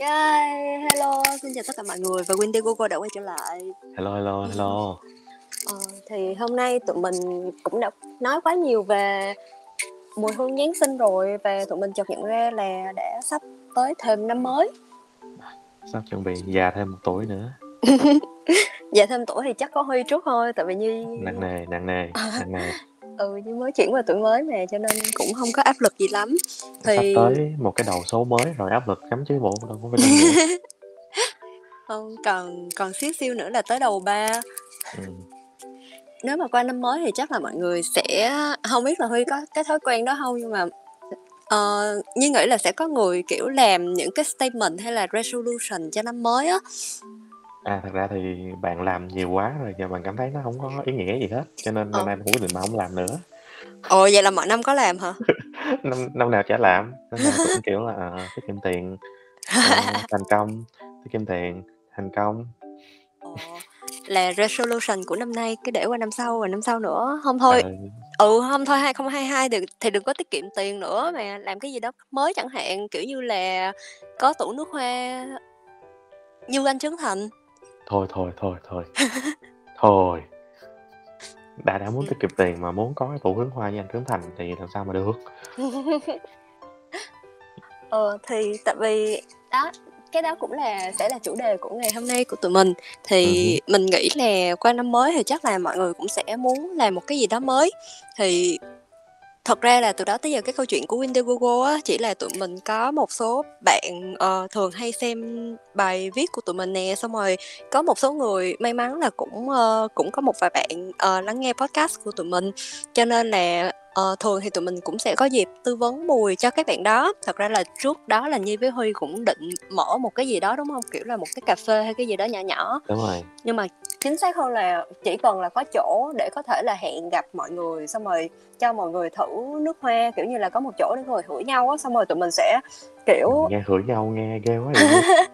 Yay, hello, xin chào tất cả mọi người và Wendigo đã quay trở lại. Hello, hello, hello. Ờ, thì hôm nay tụi mình cũng đã nói quá nhiều về mùi hương Giáng sinh rồi và tụi mình chợt nhận ra là đã sắp tới thêm năm mới. Sắp chuẩn bị già thêm một tuổi nữa. Dạ thêm tuổi thì chắc có Huy trước thôi tại vì như Nặng nề, nặng nề, nặng nề. ừ như mới chuyển qua tuổi mới mà cho nên cũng không có áp lực gì lắm. Sắp Thì tới một cái đầu số mới rồi áp lực lắm chứ bộ đâu có phải không còn còn xíu xíu nữa là tới đầu ba. Ừ. Nếu mà qua năm mới thì chắc là mọi người sẽ không biết là Huy có cái thói quen đó không nhưng mà Ờ, Nhi nghĩ là sẽ có người kiểu làm những cái statement hay là resolution cho năm mới á. À thật ra thì bạn làm nhiều quá rồi giờ bạn cảm thấy nó không có ý nghĩa gì hết. Cho nên Ờ. năm nay bạn quyết định bạn không làm nữa. Ồ vậy là mọi năm có làm hả? Năm năm nào chả làm. Năm nào cũng kiểu là ờ, tiết kiệm tiền, ờ, thành công, tiết kiệm tiền, thành công. Ồ, là resolution của năm nay cứ để qua năm sau và năm sau nữa. Không thôi, Ờ, ừ không thôi 2022 thì thì đừng có tiết kiệm tiền nữa mà làm cái gì đó mới chẳng hạn, kiểu như là có tủ nước hoa như anh Trấn Thành. Thôi thôi thôi thôi. thôi. Đã đã muốn tiết kiệm tiền mà muốn có cái tủ hướng hoa như anh Trấn Thành thì làm sao mà được. Ờ thì tại vì đó cái đó cũng là sẽ là chủ đề của ngày hôm nay của tụi mình thì Ừ mình nghĩ là qua năm mới thì chắc là mọi người cũng sẽ muốn làm một cái gì đó mới thì thật ra là từ đó tới giờ cái câu chuyện của Indiegogo á chỉ là tụi mình có một số bạn uh, thường hay xem bài viết của tụi mình nè xong rồi có một số người may mắn là cũng uh, cũng có một vài bạn uh, lắng nghe podcast của tụi mình. Cho nên là ờ, thường thì tụi mình cũng sẽ có dịp tư vấn mùi cho các bạn đó. Thật ra là trước đó là Nhi với Huy cũng định mở một cái gì đó đúng không? Kiểu là một cái cà phê hay cái gì đó nhỏ nhỏ. Đúng rồi. nhưng mà chính xác hơn là chỉ cần là có chỗ để có thể là hẹn gặp mọi người xong rồi cho mọi người thử nước hoa kiểu như là có một chỗ để ngồi hửi nhau á xong rồi tụi mình sẽ kiểu nghe hửi nhau nghe ghê quá vậy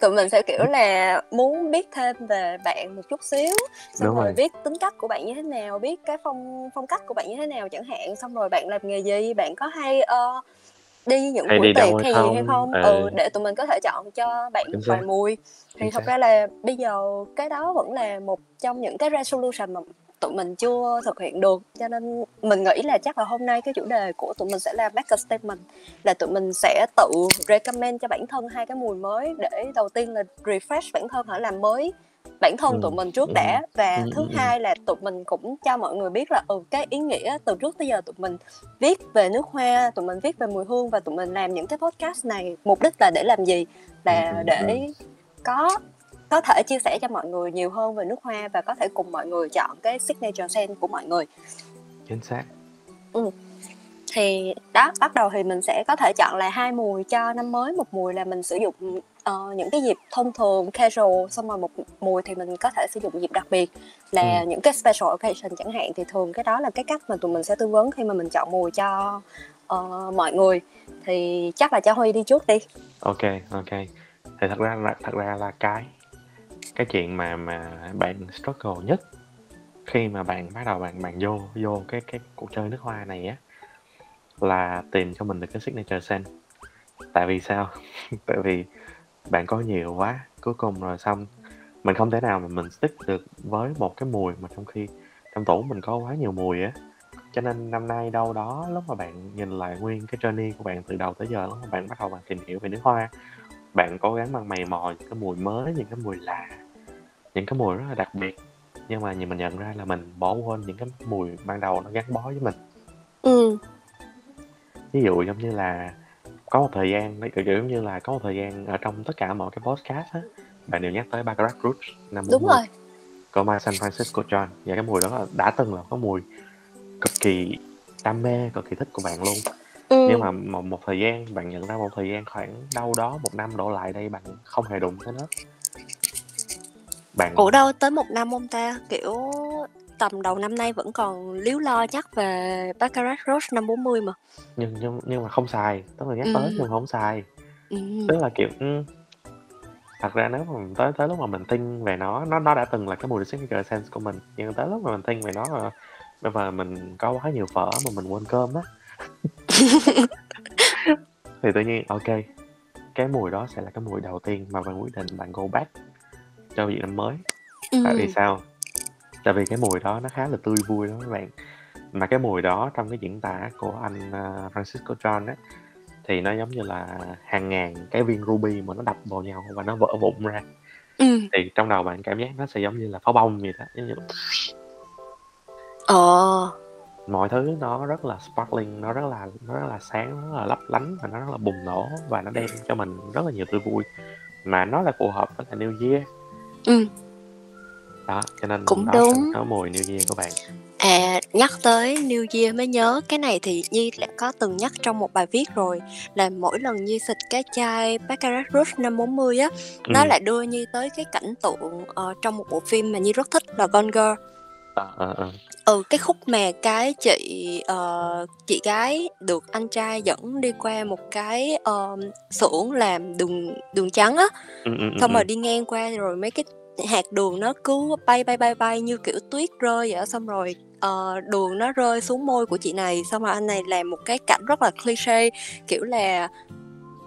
tụi mình sẽ kiểu là muốn biết thêm về bạn một chút xíu xong Đúng rồi rồi. biết tính cách của bạn như thế nào biết cái phong phong cách của bạn như thế nào chẳng hạn xong rồi bạn làm nghề gì bạn có hay ờ, đi những Hay buổi đi tiệc hay hay gì hay không? không Ừ. để tụi mình có thể chọn cho bạn Chính vài mùi thì Chính thật xác. ra là bây giờ cái đó vẫn là một trong những cái resolution mà tụi mình chưa thực hiện được cho nên mình nghĩ là chắc là hôm nay cái chủ đề của tụi mình sẽ là make a statement là tụi mình sẽ tự recommend cho bản thân hai cái mùi mới để đầu tiên là refresh bản thân hả làm mới bản thân Ừ, tụi mình trước ừ, đã và ừ, thứ ừ, ừ. hai là tụi mình cũng cho mọi người biết là ừ cái ý nghĩa từ trước tới giờ tụi mình viết về nước hoa tụi mình viết về mùi hương và tụi mình làm những cái podcast này mục đích là để làm gì Ừ, là ừ, để có có thể chia sẻ cho mọi người nhiều hơn về nước hoa và có thể cùng mọi người chọn cái signature scent của mọi người Chính xác. Thì đó bắt đầu thì mình sẽ có thể chọn là hai mùi cho năm mới một mùi là mình sử dụng ờ, những cái dịp thông thường casual xong rồi một mùi thì mình có thể sử dụng dịp đặc biệt là Ừ. những cái special occasion chẳng hạn thì thường cái đó là cái cách mà tụi mình sẽ tư vấn khi mà mình chọn mùi cho ờ, mọi người thì chắc là cho Huy đi trước đi Ok, ok. Thì thật ra là thật ra là cái cái chuyện mà mà bạn struggle nhất khi mà bạn bắt đầu bạn bạn vô vô cái cái cuộc chơi nước hoa này á là tìm cho mình được cái signature scent. Tại vì sao? Tại vì bạn có nhiều quá, cuối cùng rồi xong mình không thể nào mà mình stick được với một cái mùi mà trong khi trong tủ mình có quá nhiều mùi á. Cho nên năm nay đâu đó lúc mà bạn nhìn lại nguyên cái journey của bạn từ đầu tới giờ lúc mà bạn bắt đầu bạn tìm hiểu về nước hoa, bạn cố gắng bằng mày mò những cái mùi mới, những cái mùi lạ, những cái mùi rất là đặc biệt. Nhưng mà nhìn mình nhận ra là mình bỏ quên những cái mùi ban đầu nó gắn bó với mình. ừ Ví dụ giống như là có một thời gian kiểu giống như là có một thời gian ở trong tất cả mọi cái podcast á bạn đều nhắc tới Baccarat Rouge năm đúng 40 rồi. Của My San Francisco John. Và cái mùi đó là- đã từng là có mùi cực kỳ đam mê cực kỳ thích của bạn luôn. Ừ. nhưng mà một, một thời gian bạn nhận ra một thời gian khoảng đâu đó một năm đổ lại đây bạn không hề đụng tới nó. Bạn Ủa đâu tới một năm không ta? Kiểu tầm đầu năm nay vẫn còn líu lo nhắc về Baccarat Rose năm 40 mà nhưng nhưng nhưng mà không xài tức là nhắc Ừ. tới nhưng mà không xài ừ. tức là kiểu ừ, thật ra nếu mà tới tới lúc mà mình tin về nó nó nó đã từng là cái mùi signature sense của mình nhưng tới lúc mà mình tin về nó là bây giờ mình có quá nhiều phở mà mình quên cơm á thì tự nhiên ok cái mùi đó sẽ là cái mùi đầu tiên mà bạn quyết định bạn go back cho dịp năm mới. Tại vì Ừm. sao? Tại vì cái mùi đó nó khá là tươi vui đó các bạn. Mà cái mùi đó trong cái diễn tả của anh, a, Francisco John á, thì nó giống như là hàng ngàn cái viên ruby mà nó đập vào nhau và nó vỡ vụn ra. Ừm. Thì trong đầu bạn cảm giác nó sẽ giống như là pháo bông vậy đó, giống như Ờ. Mọi thứ nó rất là sparkling, nó rất là nó rất là sáng, nó rất là lấp lánh và nó rất là bùng nổ và nó đem cho mình rất là nhiều tươi vui, mà nó lại phù hợp với lại New Year. Ừm. Đó, cho nên Cũng đó đúng. có mùi New Year của bạn. À, nhắc tới New Year mới nhớ, cái này thì Nhi đã có từng nhắc trong một bài viết rồi, là mỗi lần Nhi xịt cái chai Baccarat Rouge 540 á, nó Ừm. lại đưa Nhi tới cái cảnh tượng, ờ, trong một bộ phim mà Nhi rất thích là Gone Girl. Ờ, ờ. Ừ, cái khúc mà cái chị, ờ, chị gái được anh trai dẫn đi qua một cái, ờm, xưởng làm đường đường trắng á, Ừm, ừm, ừm, xong rồi ừm. đi ngang qua rồi mấy cái hạt đường nó cứ bay, bay, bay, bay như kiểu tuyết rơi vậy xong rồi, uh, đường nó rơi xuống môi của chị này, xong rồi anh này làm một cái cảnh rất là cliché, kiểu là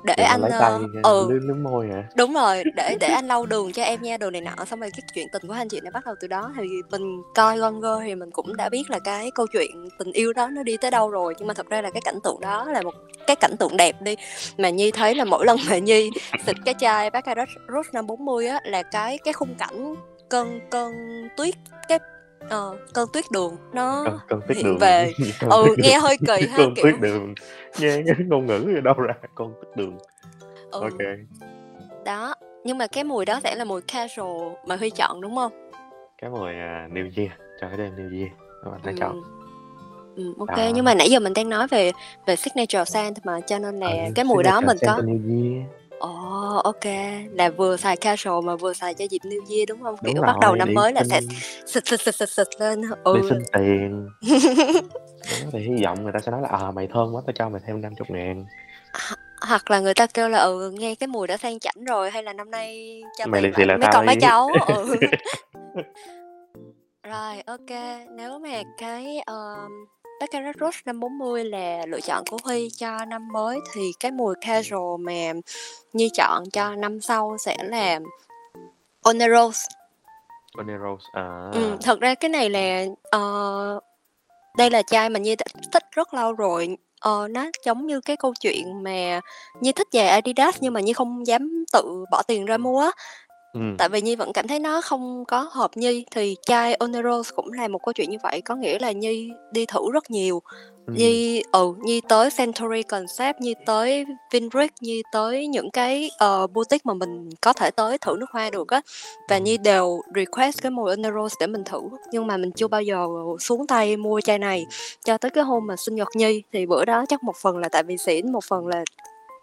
"Để là anh, lấy tay, ơ" a, ừ, liếm môi hả? đúng rồi, "Để để anh lau đường cho em nha" đồ này nọ, xong rồi cái chuyện tình của anh chị này bắt đầu từ đó. Thì mình coi Gone Girl thì mình cũng đã biết là cái câu chuyện tình yêu đó nó đi tới đâu rồi, nhưng mà thật ra là cái cảnh tượng đó là một cái cảnh tượng đẹp đi, mà Nhi thấy là mỗi lần mà Nhi xịt cái chai Baccarat Rouge 540 á, là cái cái khung cảnh cơn cơn tuyết, cái, ờ, cơn tuyết đường nó Cơn cơn tuyết đường, về. Ừ, nghe hơi kỳ ha, cơn kiểu tuyết đường, nghe cái ngôn ngữ ở đâu ra, cơn tuyết đường. Ừ. Kê. Đó, nhưng mà cái mùi đó sẽ là mùi casual mà Huy chọn, đúng hông? Cái mùi, à, New Year, cho cái đêm New Year mà bạn đã chọn. Ừm. Ừm, ô kê, Đó. nhưng mà nãy giờ mình đang nói về về signature scent mà, cho nên là Ừ, cái mùi đó mình có. Ồ, ô kê, là vừa xài casual mà vừa xài cho dịp New Year, đúng hông? Đúng Kiểu bắt đầu rồi, năm mới là sẽ xin xịt, xịt, xịt, xịt, xịt lên Ừ. xin tiền. Thì hy vọng người ta sẽ nói là "Ờ, mày thơm quá, tao cho mày thêm 50.000." H hoặc là người ta kêu là "Ừ, nghe cái mùi đã sang chảnh rồi, hay là năm nay cho Mày lại lại mấy con mấy đi. cháu." Ừ. Rồi, kê, nếu mà cái, ờm, Baccarat Rouge 540 là lựa chọn của Huy cho năm mới, thì cái mùi casual mà Nhi chọn cho năm sau sẽ là. Honey Rose, à. Ừm, thật ra cái này là, ờ, đây là chai mà Nhi thích rất lâu rồi. Ờ, nó giống như cái câu chuyện mà Nhi thích giày Adidas nhưng mà Nhi không dám tự bỏ tiền ra mua Ừm. tại vì Nhi vẫn cảm thấy nó không có hợp Nhi. Thì chai Honey Rose cũng là một câu chuyện như vậy, có nghĩa là Nhi đi thử rất nhiều. Ừm. Nhi ừ, Nhi tới Century Concept, Nhi tới Vinbrick, Nhi tới những cái, ờ, boutique mà mình có thể tới thử nước hoa được á, và Ừm. Nhi đều request cái mùi Honey Rose để mình thử, nhưng mà mình chưa bao giờ xuống tay mua chai này. Cho tới cái hôm mà sinh nhật Nhi, thì bữa đó chắc một phần là tại vì xỉn, một phần là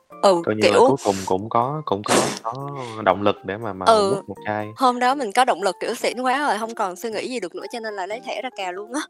ừ, Coi như là kiểu cuối cùng cũng có cũng có có động lực để mà mà Ừ, múc một chai. hôm đó mình có động lực, kiểu, xỉn quá rồi, hông còn suy nghĩ gì được nữa cho nên là lấy thẻ ra cà luôn á.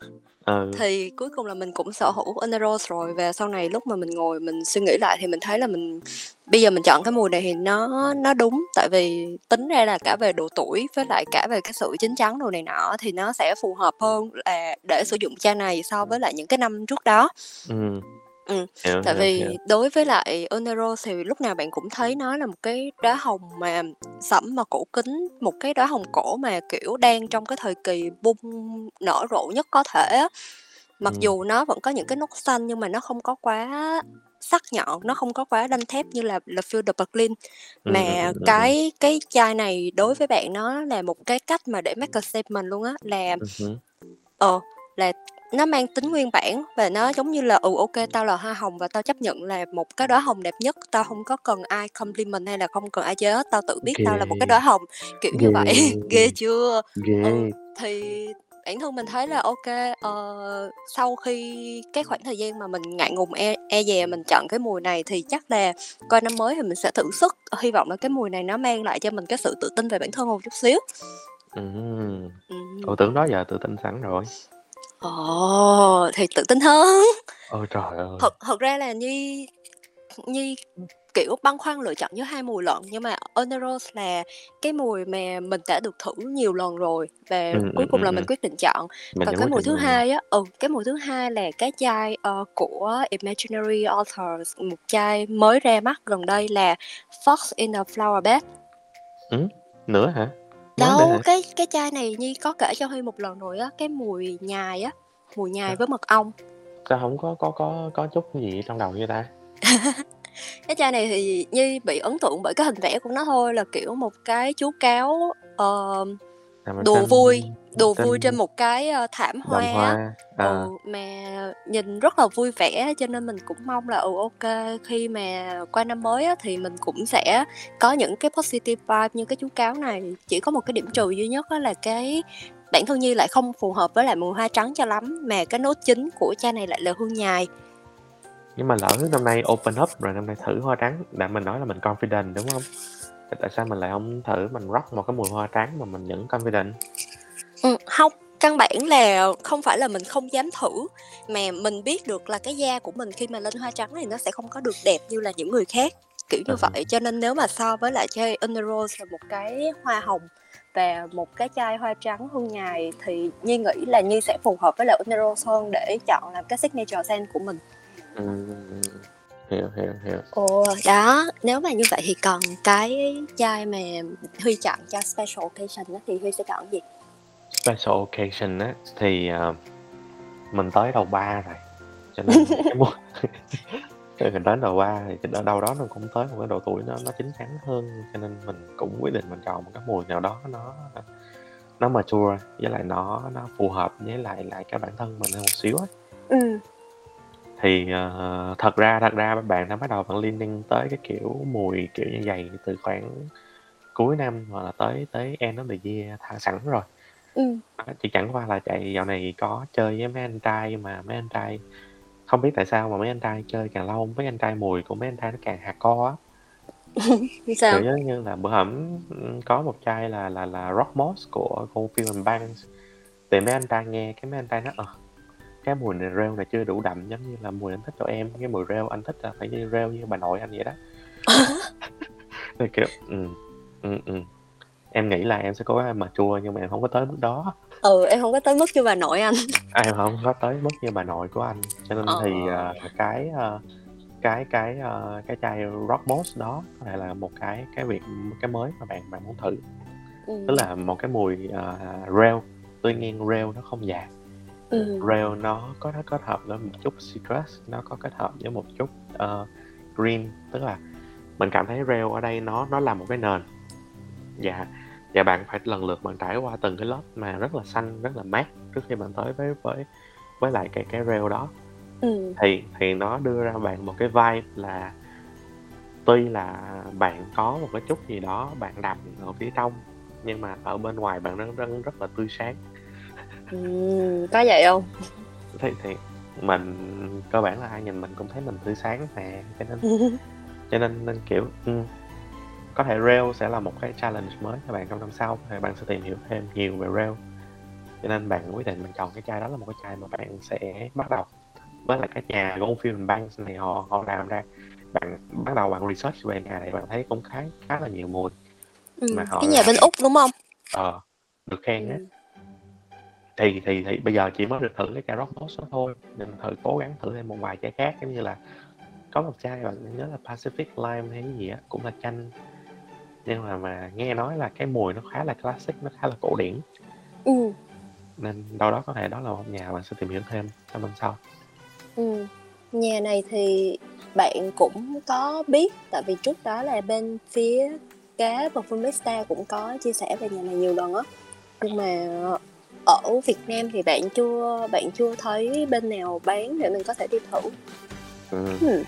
Ừ. Thì cuối cùng là mình cũng sở hữu Honey Rose rồi, và sau này lúc mà mình ngồi mình suy nghĩ lại thì mình thấy là mình bây giờ mình chọn cái mùi này thì nó nó đúng, tại vì tính ra là cả về độ tuổi với lại cả về cái sự chín chắn đồ này nọ thì nó sẽ phù hợp hơn là để sử dụng chai này so với lại những cái năm trước đó. Ừm. Ừm, Hiểu, tại hiểu, vì hiểu. đối với lại Honey Rose thì lúc nào bạn cũng thấy nó là một cái đóa hồng mà sẫm mà cổ kính, một cái đóa hồng cổ mà, kiểu, đang trong cái thời kỳ bung nở rộ nhất có thể á. Mặc Ừm. dù nó vẫn có những cái nốt xanh nhưng mà nó không có quá sắc nhọn, nó không có quá đanh thép như là Le Feu de Berlin. Ừm, ừm, Mà ừm, ừm, ừm. cái cái chai này đối với bạn nó là một cái cách mà để make a statement luôn á, là Ừm hứm. ờ, là nó mang tính nguyên bản và nó giống như là, ừ, kê, tao là hoa hồng và tao chấp nhận là một cái đóa hồng đẹp nhất, tao hông có cần ai compliment hay là không cần ai chê hết, tao tự biết tao là một cái Ghê. đóa hồng, kiểu như Ghê. vậy. Ghê chưa? Ừ, Ghê. thì bản thân mình thấy là kê, ờ, sau khi cái khoảng thời gian mà mình ngại ngùng, e e dè mình chọn cái mùi này thì chắc là coi năm mới thì mình sẽ thử sức, hy vọng là cái mùi này nó mang lại cho mình cái sự tự tin về bản thân một chút xíu. Ừm. Ủa, tưởng đó giờ tự tin sẵn rồi. Ồ, thì tự tin hơn. Ôi trời ơi! Thật thật ra là Nhi Nhi kiểu, băn khoăn lựa chọn giữa hai mùi lận, nhưng mà On the Rose là cái mùi mà mình đã được thử nhiều lần rồi và Ừm, cuối ừm, cùng ừm, là mình ừm. quyết định chọn. Mình Còn cái quyết mùi định thứ hai á ừ, cái mùi thứ hai là cái chai, ờ, của Imaginary Authors, một chai mới ra mắt gần đây là Fox in a Flower Bed. Ừm, nữa hả? Đâu, cái cái chai này Nhi có kể cho Huy một lần rồi á, cái mùi nhài á, mùi nhài Sao? với mật ong. Sao hổng có có có có chút gì trong đầu vậy ta? Cái chai này thì Nhi bị ấn tượng bởi cái hình vẽ của nó thôi, là, kiểu, một cái chú cáo, ờ, À, mà đùa tên vui, vui trên một cái, ơ, thảm hoa hoa, à. Ừ, mà nhìn rất là vui vẻ cho nên mình cũng mong là, ừ, kê, khi mà qua năm mới á thì mình cũng sẽ có những cái positive vibe như cái chú cáo này. Chỉ có một cái điểm trừ duy nhất là cái bản thân Nhi lại không phù hợp với lại mùi hoa trắng cho lắm, mà cái nốt chính của chai này lại là hương nhài. Nhưng mà lỡ năm nay open up rồi năm nay thử hoa trắng, đặng mình nói là mình confident, đúng hông? Thì tại sao mình lại hông thử mình rock một cái mùi hoa trắng mà mình vẫn confident? Ừm, hông, căn bản là không phải là mình không dám thử, mà mình biết được là cái da của mình khi mà lên hoa trắng thì nó sẽ không có được đẹp như là những người khác, kiểu như Ừm. vậy. Cho nên nếu mà so với lại chai On the Rose là một cái hoa hồng và một cái chai hoa trắng hương nhài thì Nhi nghĩ là Nhi sẽ phù hợp với lại the Rose hơn để chọn làm cái signature scent của mình. Ừm, hiểu, hiểu, hiểu. Ồ, đó, nếu mà như vậy thì còn cái chai mà Huy chọn cho special occasion á thì Huy sẽ chọn gì? Special occasion á, thì, ờ, mình tới đầu 3 rồi, cho nên cái mùi thì mình đến đầu 3 thì ở đâu đó nó cũng tới một cái độ tuổi nó nó chín chắn hơn, cho nên mình cũng quyết định mình chọn một cái mùi nào đó nó, nó mature với lại nó nó phù hợp với lại lại cái bản thân mình hơn một xíu á. Ừm. Thì, ờ, thật ra thật ra bạn đã bắt đầu bạn leaning tới cái kiểu mùi kiểu như vầy từ khoảng cuối năm hoặc là tới tới end of the year thả sẵn rồi. Đó, chỉ chẳng qua là tại dạo này có chơi với mấy anh trai mà mấy anh trai không biết tại sao mà mấy anh trai chơi càng lâu, mấy anh trai mùi của mấy anh trai nó càng hardcore á. Như sao? Kiểu như là bữa hổm, ừm, có một chai là là là Rock Moss của của Phil Banks, thì mấy anh trai nghe cái mấy anh trai nói: "Ờ, cái mùi này rêu này chưa đủ đậm giống như là mùi anh thích cho em, cái mùi rêu anh thích là phải như rêu như bà nội anh vậy đó." Thì, kiểu, ừm, ừm, ừm, em nghĩ là em sẽ cố gắng em mature nhưng mà em hông có tới mức đó. Ừ, em hông có tới mức như bà nội anh. Em hông có tới mức như bà nội của anh, cho nên Ờ. thì, ờ, cái, ơ, cái cái, ơ, cái chai Rock Moss đó có thể là một cái cái việc cái mới mà bạn bạn muốn thử. Ừm. Tức là một cái mùi, ờ, rêu, tuy nhiên rêu nó không nhạt, Ừm. rêu nó có nó kết hợp với một chút citrus, nó có kết hợp với một chút, ờ, green, tức là mình cảm thấy rêu ở đây nó nó là một cái nền. Và và bạn phải lần lượt bạn trải qua từng cái lớp mà rất là xanh, rất là mát trước khi bạn tới với với với lại cái cái rêu đó. Ừm. Thì thì nó đưa ra bạn một cái vibe là tuy là bạn có một cái chút gì đó bạn đậm ở phía trong, nhưng mà ở bên ngoài bạn rất rất rất là tươi sáng. Ừm, có vậy hông? Thì thì mình cơ bản là ai nhìn mình cũng thấy mình tươi sáng mà, cho nên cho nên nên, kiểu, ừm, có thể rêu sẽ là một cái challenge mới cho bạn trong năm sau, thì bạn sẽ tìm hiểu thêm nhiều về rêu. Cho nên bạn quyết định bạn chọn cái chai đó là một cái chai mà bạn sẽ bắt đầu. Với lại cái nhà Phil Banks này họ họ làm ra, bạn bắt đầu bạn research về nhà này bạn thấy cũng khá khá là nhiều mùi Ừm, mà họ cái nhà bên Úc, đúng hông? Ờ, được khen á. Ừm. Thì thì thì bây giờ chỉ mới được thử cái chai Rock Moss đó thôi, mình thử cố gắng thử thêm một vài chai khác, giống như là có một chai bạn nhớ là Pacific Lime hay gì á, cũng là chanh. Nhưng mà mà nghe nói là cái mùi nó khá là classic, nó khá là cổ điển. Ừm. Nên đâu đó có thể đó là một nhà bạn sẽ tìm hiểu thêm trong năm sau. Ừm, nhà này thì bạn cũng có biết, tại vì trước đó là bên phía cá Perfumista cũng có chia sẻ về nhà này nhiều lần á. Nhưng mà ở Việt Nam thì bạn chưa bạn chưa thấy bên nào bán để mình có thể đi thử. Ừm. Ừm.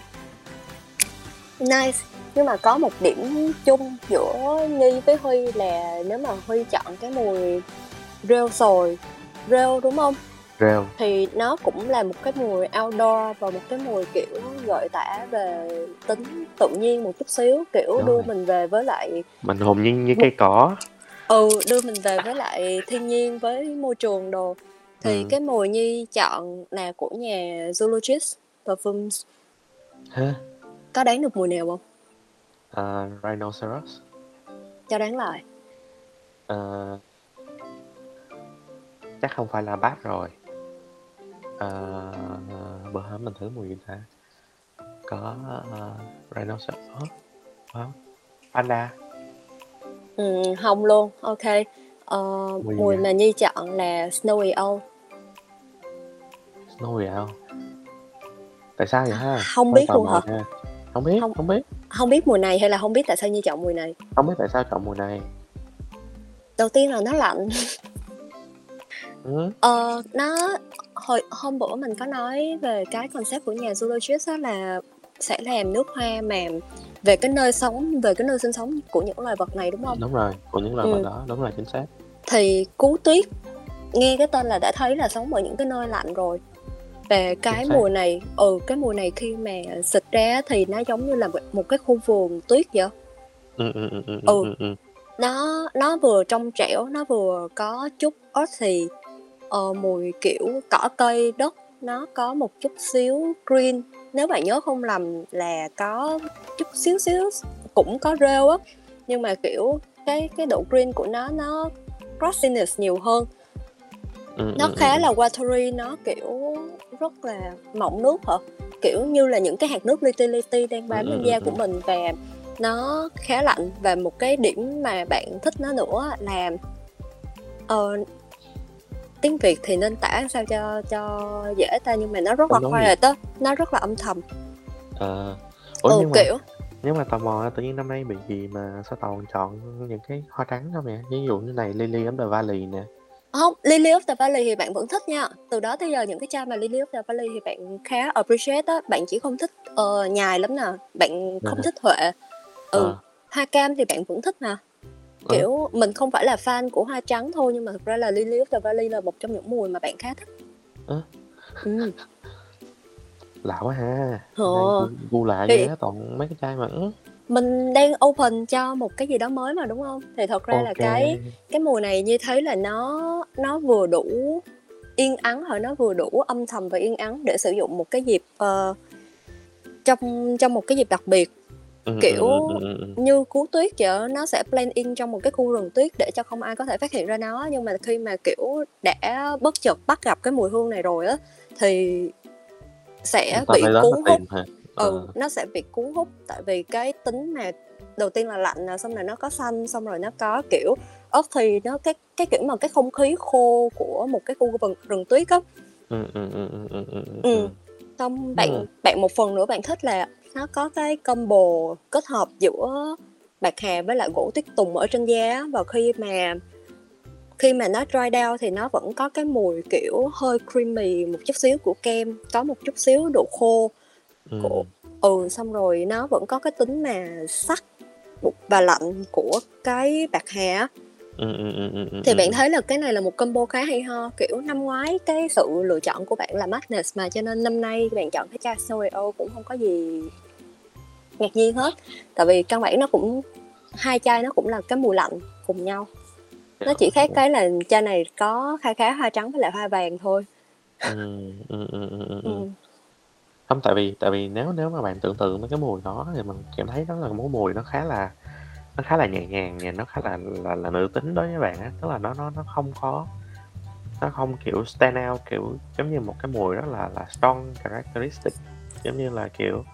Nice, nhưng mà có một điểm chung giữa Nhi với Huy là nếu mà Huy chọn cái mùi rêu sồi, rêu, đúng hông? Rêu. Thì nó cũng là một cái mùi outdoor và một cái mùi, kiểu, gợi tả về tính tự nhiên một chút xíu, kiểu, Đúng đưa rồi. mình về với lại Mình hồn nhiên như cây cỏ. Ừ, đưa mình về với lại thiên nhiên, với môi trường đồ. Thì Ừm. cái mùi Nhi chọn là của nhà Zoologist Perfumes. Hả? Có đoán được mùi nào hông? Ờ, Rhinoceros. Cho đáng lời. Ờ. Chắc không phải là Bat rồi. Ờ, bữa hổm mình thử mùi gì ta? Có, ờ, Rhinoceros, hông? Panda. Ừm, hông luôn. Kê. Ờ, Mùi mùi mà Nhi chọn là Snowy Owl. Snowy Owl. Tại sao vậy ha? Hông Hơi biết luôn hả? nha. Hông biết, Hông hông biết. hông biết mùi này hay là hông biết tại sao Nhi chọn mùi này? Hông biết tại sao chọn mùi này. Đầu tiên là nó lạnh. Ừm. Ờ, nó hồi hôm bữa mình có nói về cái concept của nhà zoologist á là sẽ làm nước hoa mà về cái nơi sống, về cái nơi sinh sống của những loài vật này, đúng hông? Đúng rồi, của những loài vật Ừm. đó, đúng rồi, chính xác. Thì cú tuyết, nghe cái tên là đã thấy là sống ở những cái nơi lạnh rồi. Và cái mùi này ừ, cái mùi này khi mà xịt ra thì nó giống như là một cái khu vườn tuyết vậy. Ừm, ừm, ừm, ừm, Ừ. ừm, ừm. Nó nó vừa trong trẻo, nó vừa có chút earthy, ờ, mùi, kiểu, cỏ cây, đất, nó có một chút xíu green. Nếu bạn nhớ không lầm là có chút xíu xíu cũng có rêu á, nhưng mà, kiểu, cái cái độ green của nó nó grossiness nhiều hơn. Ừm, Nó ừm, khá ừm, là watery, nó, kiểu, rất là mọng nước hả? Kiểu như là những cái hạt nước li ti li ti đang bám lên da của mình và nó khá lạnh. Và một cái điểm mà bạn thích nó nữa là ờ, tiếng Việt thì nên tả sao cho cho dễ ta, nhưng mà nó rất là quiet á, nó rất là âm thầm. Ờ. Ủa, Ừ, nhưng mà kiểu nhưng mà tò mò tự nhiên năm nay bị gì mà sao toàn chọn những cái hoa trắng không vậy? Ví dụ như này Lily of the Valley nè. Hông, Lily of the Valley thì bạn vẫn thích nha. Từ đó tới giờ những cái chai mà Lily of the Valley thì bạn khá appreciate á, bạn chỉ không thích, ờ, nhài lắm nè, bạn không À. thích huệ. Ừ, Ờ. hoa cam thì bạn vẫn thích nè. Ờ. Kiểu, mình không phải là fan của hoa trắng thôi, nhưng mà thực ra là Lily of the Valley là một trong những mùi mà bạn khá thích. Ừm. Lạ quá ha. Nay gu lạ Thì á, toàn mấy cái chai mà mình đang open cho một cái gì đó mới mà, đúng hông? Thì thật ra Ô là cái cái mùi này Nhi thấy là nó nó vừa đủ yên ắng hoặc nó vừa đủ âm thầm và yên ắng để sử dụng một cái dịp, ờ, trong trong một cái dịp đặc biệt. Ừm, ừm, Kiểu ừm. như cú tuyết vậy nó sẽ blend in trong một cái khu rừng tuyết để cho không ai có thể phát hiện ra nó. Nhưng mà khi mà, kiểu, đã bất chợt bắt gặp cái mùi hương này rồi á, thì sẽ ta bị cuốn hút. hả? Ừ, Ờ. nó sẽ bị cuốn hút, tại vì cái tính mà đầu tiên là lạnh xong rồi nó có xanh, xong rồi nó có, kiểu, earthy, nó cái cái, kiểu mà, cái không khí khô của một cái khu vừng rừng tuyết á. Ừm, ừm, ừm, ừm, ừm, Ừm, ừm. Xong bạn Ừm. bạn một phần nữa bạn thích là nó có cái combo kết hợp giữa bạc hà với lại gỗ tuyết tùng ở trên da và khi mà khi mà nó dry down thì nó vẫn có cái mùi, kiểu, hơi creamy một chút xíu của kem, có một chút xíu độ khô của Ừm. ừ, xong rồi nó vẫn có cái tính mà sắc và lạnh của cái bạc hà ừm, ừm, ừm, Thì bạn thấy là cái này là một combo khá hay ho, kiểu, năm ngoái cái sự lựa chọn của bạn là Madness mà, cho nên năm nay bạn chọn cái Owl cũng hông có gì ngạc nhiên hết. Tại vì căn bản nó cũng hai chai nó cũng là cái mùi lạnh cùng nhau. Nó chỉ khác cái là chai này có kha khá hoa trắng với lại hoa vàng thôi. Ừm, ừm, ừm, ừm, ừm, ừm. Ừm. Hông, tại vì tại vì nếu nếu mà bạn tưởng tượng mấy cái mùi đó thì mình cảm thấy đó là một cái mùi nó khá là nó khá là nhẹ nhàng và nó khá là là là nữ tính đối với bạn á. Tức là nó nó nó không có nó không, kiểu, stand out, kiểu, giống như một cái mùi rất là là strong characteristic, giống như là, kiểu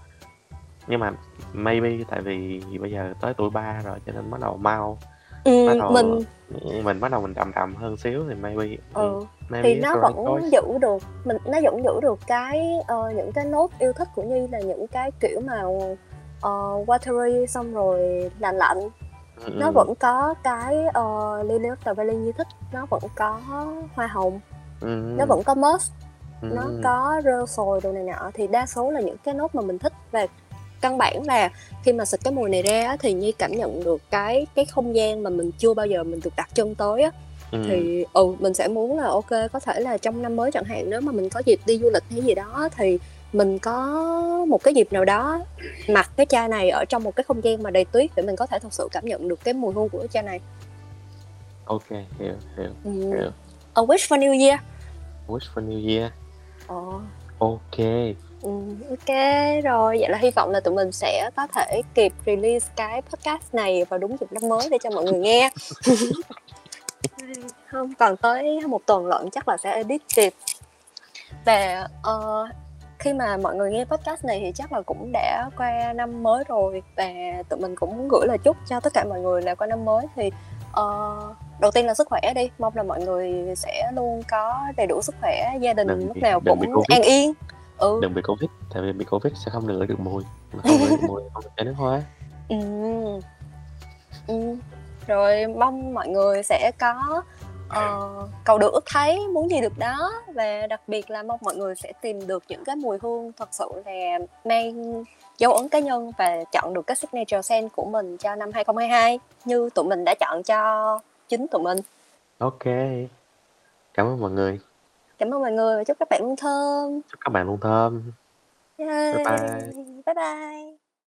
nhưng mà maybe tại vì bây giờ tới tuổi 3 rồi cho nên bắt đầu mau, bắt Ừm, đầu, mình mình bắt đầu mình đầm đầm hơn xíu thì maybe, Ừ, maybe thì nó vẫn choice. giữ được mình nó vẫn giữ được cái, ờ, những cái nốt yêu thích của Nhi là những cái, kiểu mà, ờ, watery xong rồi lạnh lạnh. Ừm, Nó ừm. vẫn có cái, ờ, Lily of the Valley Nhi thích, nó vẫn có hoa hồng, nó Ừm. vẫn có musk, nó Ừm. có rêu sồi đồ này nọ, thì đa số là những cái nốt mà mình thích. Và căn bản là khi mà xịt cái mùi này ra thì Nhi cảm nhận được cái cái không gian mà mình chưa bao giờ mình được đặt chân tới á. Ừm. Thì, ừ, mình sẽ muốn là kê, có thể là trong năm mới chẳng hạn, nếu mà mình có dịp đi du lịch hay gì đó thì mình có một cái dịp nào đó mặc cái chai này ở trong một cái không gian mà đầy tuyết để mình có thể thực sự cảm nhận được cái mùi hương của cái chai này. Kê, hiểu, hiểu, Ừm. hiểu. A wish for New Year. Wish for New Year. Ô kê. Ừm, OK, rồi, vậy là hy vọng là tụi mình sẽ có thể kịp release cái podcast này vào đúng dịp năm mới để cho mọi người nghe. Hông, còn tới 1 tuần lận chắc là sẽ edit kịp. Và, ờ, khi mà mọi người nghe podcast này thì chắc là cũng đã qua năm mới rồi và tụi mình cũng gửi lời chúc cho tất cả mọi người là qua năm mới thì, ờ, đầu tiên là sức khỏe đi, mong là mọi người sẽ luôn có đầy đủ sức khỏe, gia đình Đừng lúc nào đừng cũng an yên. Ừ. Đừng bị Covid, tại vì bị Covid sẽ không ngửi được mùi, mà không được mùi không được chai nước hoa. Ừm. Ừm, rồi mong mọi người sẽ có, ờ, cầu được ước thấy, muốn gì được đó và đặc biệt là mong mọi người sẽ tìm được những cái mùi hương thật sự là mang dấu ấn cá nhân và chọn được cái signature scent của mình cho năm 2022 như tụi mình đã chọn cho chính tụi mình. OK. Cảm ơn mọi người. Cảm ơn mọi người và chúc các bạn luôn thơm. Chúc các bạn luôn thơm. Yay! Bye bye. Bye bye.